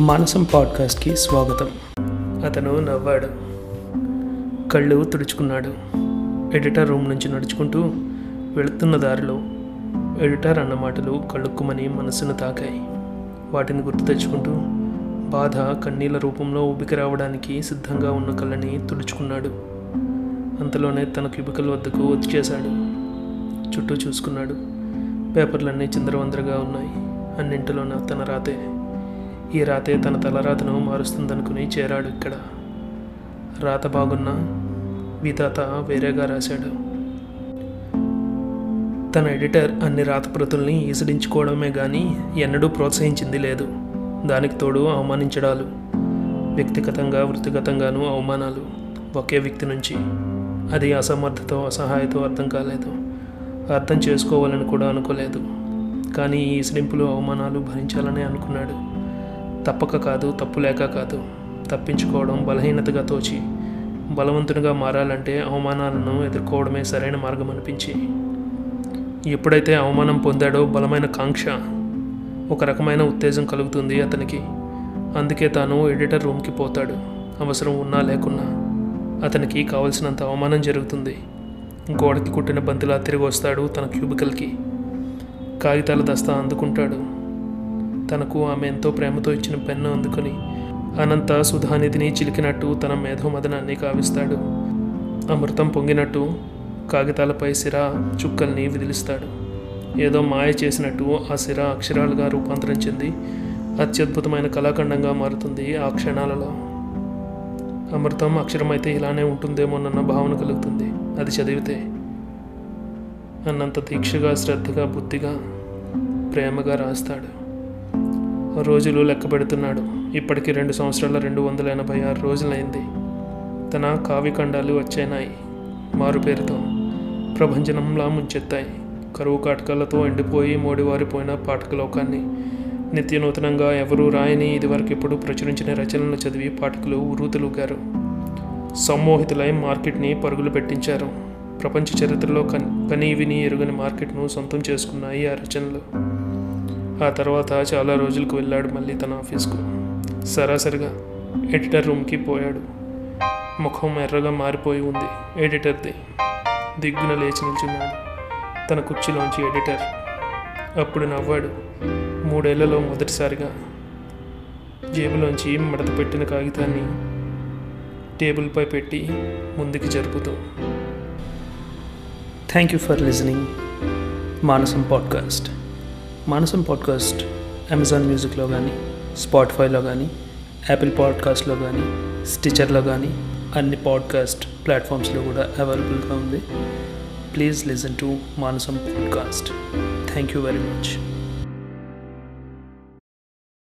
మానసం పాడ్కాస్ట్కి స్వాగతం. అతను నవ్వాడు. కళ్ళు తుడుచుకున్నాడు. ఎడిటర్ రూమ్ నుంచి నడుచుకుంటూ వెళుతున్న దారిలో ఎడిటర్ అన్న మాటలు కళ్ళుక్కుమని మనసును తాకాయి. వాటిని గుర్తు తెచ్చుకుంటూ బాధ కన్నీల రూపంలో ఉబికి రావడానికి సిద్ధంగా ఉన్న కళ్ళని తుడుచుకున్నాడు. అంతలోనే తన క్యూబికల్ వద్దకు వచ్చేశాడు చుట్టూ చూసుకున్నాడు. పేపర్లన్నీ చిందరవందరగా ఉన్నాయి. అన్నింటిలోన తన రాతే ఈ రాతే తన తలరాతను మారుస్తుందనుకుని చేరాడు ఇక్కడ. రాత బాగున్నా విధాత వేరేగా రాశాడు. తన ఎడిటర్ అన్ని రాత ప్రతుల్ని ఈసడించుకోవడమే కానీ ఎన్నడూ ప్రోత్సహించింది లేదు. దానికి తోడు అవమానించడాలు వ్యక్తిగతంగా వృత్తిగతంగానూ అవమానాలు ఒకే వ్యక్తి నుంచి. అది అసమర్థతో అసహాయతో అర్థం కాలేదు. అర్థం చేసుకోవాలని కూడా అనుకోలేదు. కానీ ఈ ఇసిడింపులు అవమానాలు భరించాలని అనుకున్నాడు. తప్పక కాదు తప్పు లేక కాదు. తప్పించుకోవడం బలహీనతగా తోచి బలవంతునిగా మారాలంటే అవమానాలను ఎదుర్కోవడమే సరైన మార్గం అనిపించి. ఎప్పుడైతే అవమానం పొందాడో బలమైన కాంక్ష ఒక రకమైన ఉత్తేజం కలుగుతుంది అతనికి. అందుకే తాను ఎడిటర్ రూమ్కి పోతాడు. అవసరం ఉన్నా లేకున్నా అతనికి కావలసినంత అవమానం జరుగుతుంది. గోడకి కుట్టిన బంతిలా తిరిగి వస్తాడు తన క్యూబికల్కి. కాగితాల దస్తా అందుకుంటాడు. తనకు ఆమె ఎంతో ప్రేమతో ఇచ్చిన పెన్ను అందుకొని అనంత సుధానిధిని చిలికినట్టు తన మేధోమదనాన్ని కావిస్తాడు. అమృతం పొంగినట్టు కాగితాలపై సిర చుక్కల్ని విదిలిస్తాడు. ఏదో మాయ చేసినట్టు ఆ సిర అక్షరాలుగా రూపాంతరం చెంది అత్యద్భుతమైన కళాఖండంగా మారుతుంది ఆ క్షణాలలో. అమృతం అక్షరమైతే ఇలానే ఉంటుందేమోనన్న భావన కలుగుతుంది. అది చదివితే అన్నంత దీక్షగా శ్రద్ధగా బుద్ధిగా ప్రేమగా రాస్తాడు. రోజులు లెక్క పెడుతున్నాడు. ఇప్పటికి రెండు సంవత్సరాల రెండు వందల ఎనభై ఆరు రోజులైంది. తన కావికండాలు వచ్చేనాయి మారు పేరుతో. ప్రభంజనంలా ముంచెత్తాయి. కరువు కాటకాలతో ఎండిపోయి మోడివారిపోయిన పాఠకలోకాన్ని. నిత్య నూతనంగా ఎవరూ రాయని ఇదివరకు ఎప్పుడు ప్రచురించిన రచనలను చదివి పాఠకులు ఉరుతులుగారు. సమ్మోహితులై మార్కెట్ని పరుగులు పెట్టించారు. ప్రపంచ చరిత్రలో కన్ కనీ విని ఎరుగని మార్కెట్ను సొంతం చేసుకున్నాయి ఆ రచనలు. ఆ తర్వాత చాలా రోజులకు వెళ్ళాడు మళ్ళీ తన ఆఫీస్కు. సరాసరిగా ఎడిటర్ రూమ్కి పోయాడు. ముఖం ఎర్రగా మారిపోయి ఉంది ఎడిటర్ది. దిగ్గున లేచి నిల్చున్నాడు తన కుర్చీలోంచి ఎడిటర్. అప్పుడు నవ్వాడు మూడేళ్ళలో మొదటిసారిగా. జేబులోంచి మడత పెట్టిన కాగితాన్ని టేబుల్పై పెట్టి ముందుకు జరుపుతూ. Thank you for listening Manasam podcast. Manasam podcast Amazon మ్యూజిక్లో కానీ స్పాటిఫైలో కానీ యాపిల్ పాడ్కాస్ట్లో కానీ స్టిచర్లో కానీ అన్ని పాడ్కాస్ట్ ప్లాట్ఫామ్స్లో కూడా అవైలబుల్గా ఉంది. Please listen to Manasam podcast thank you very much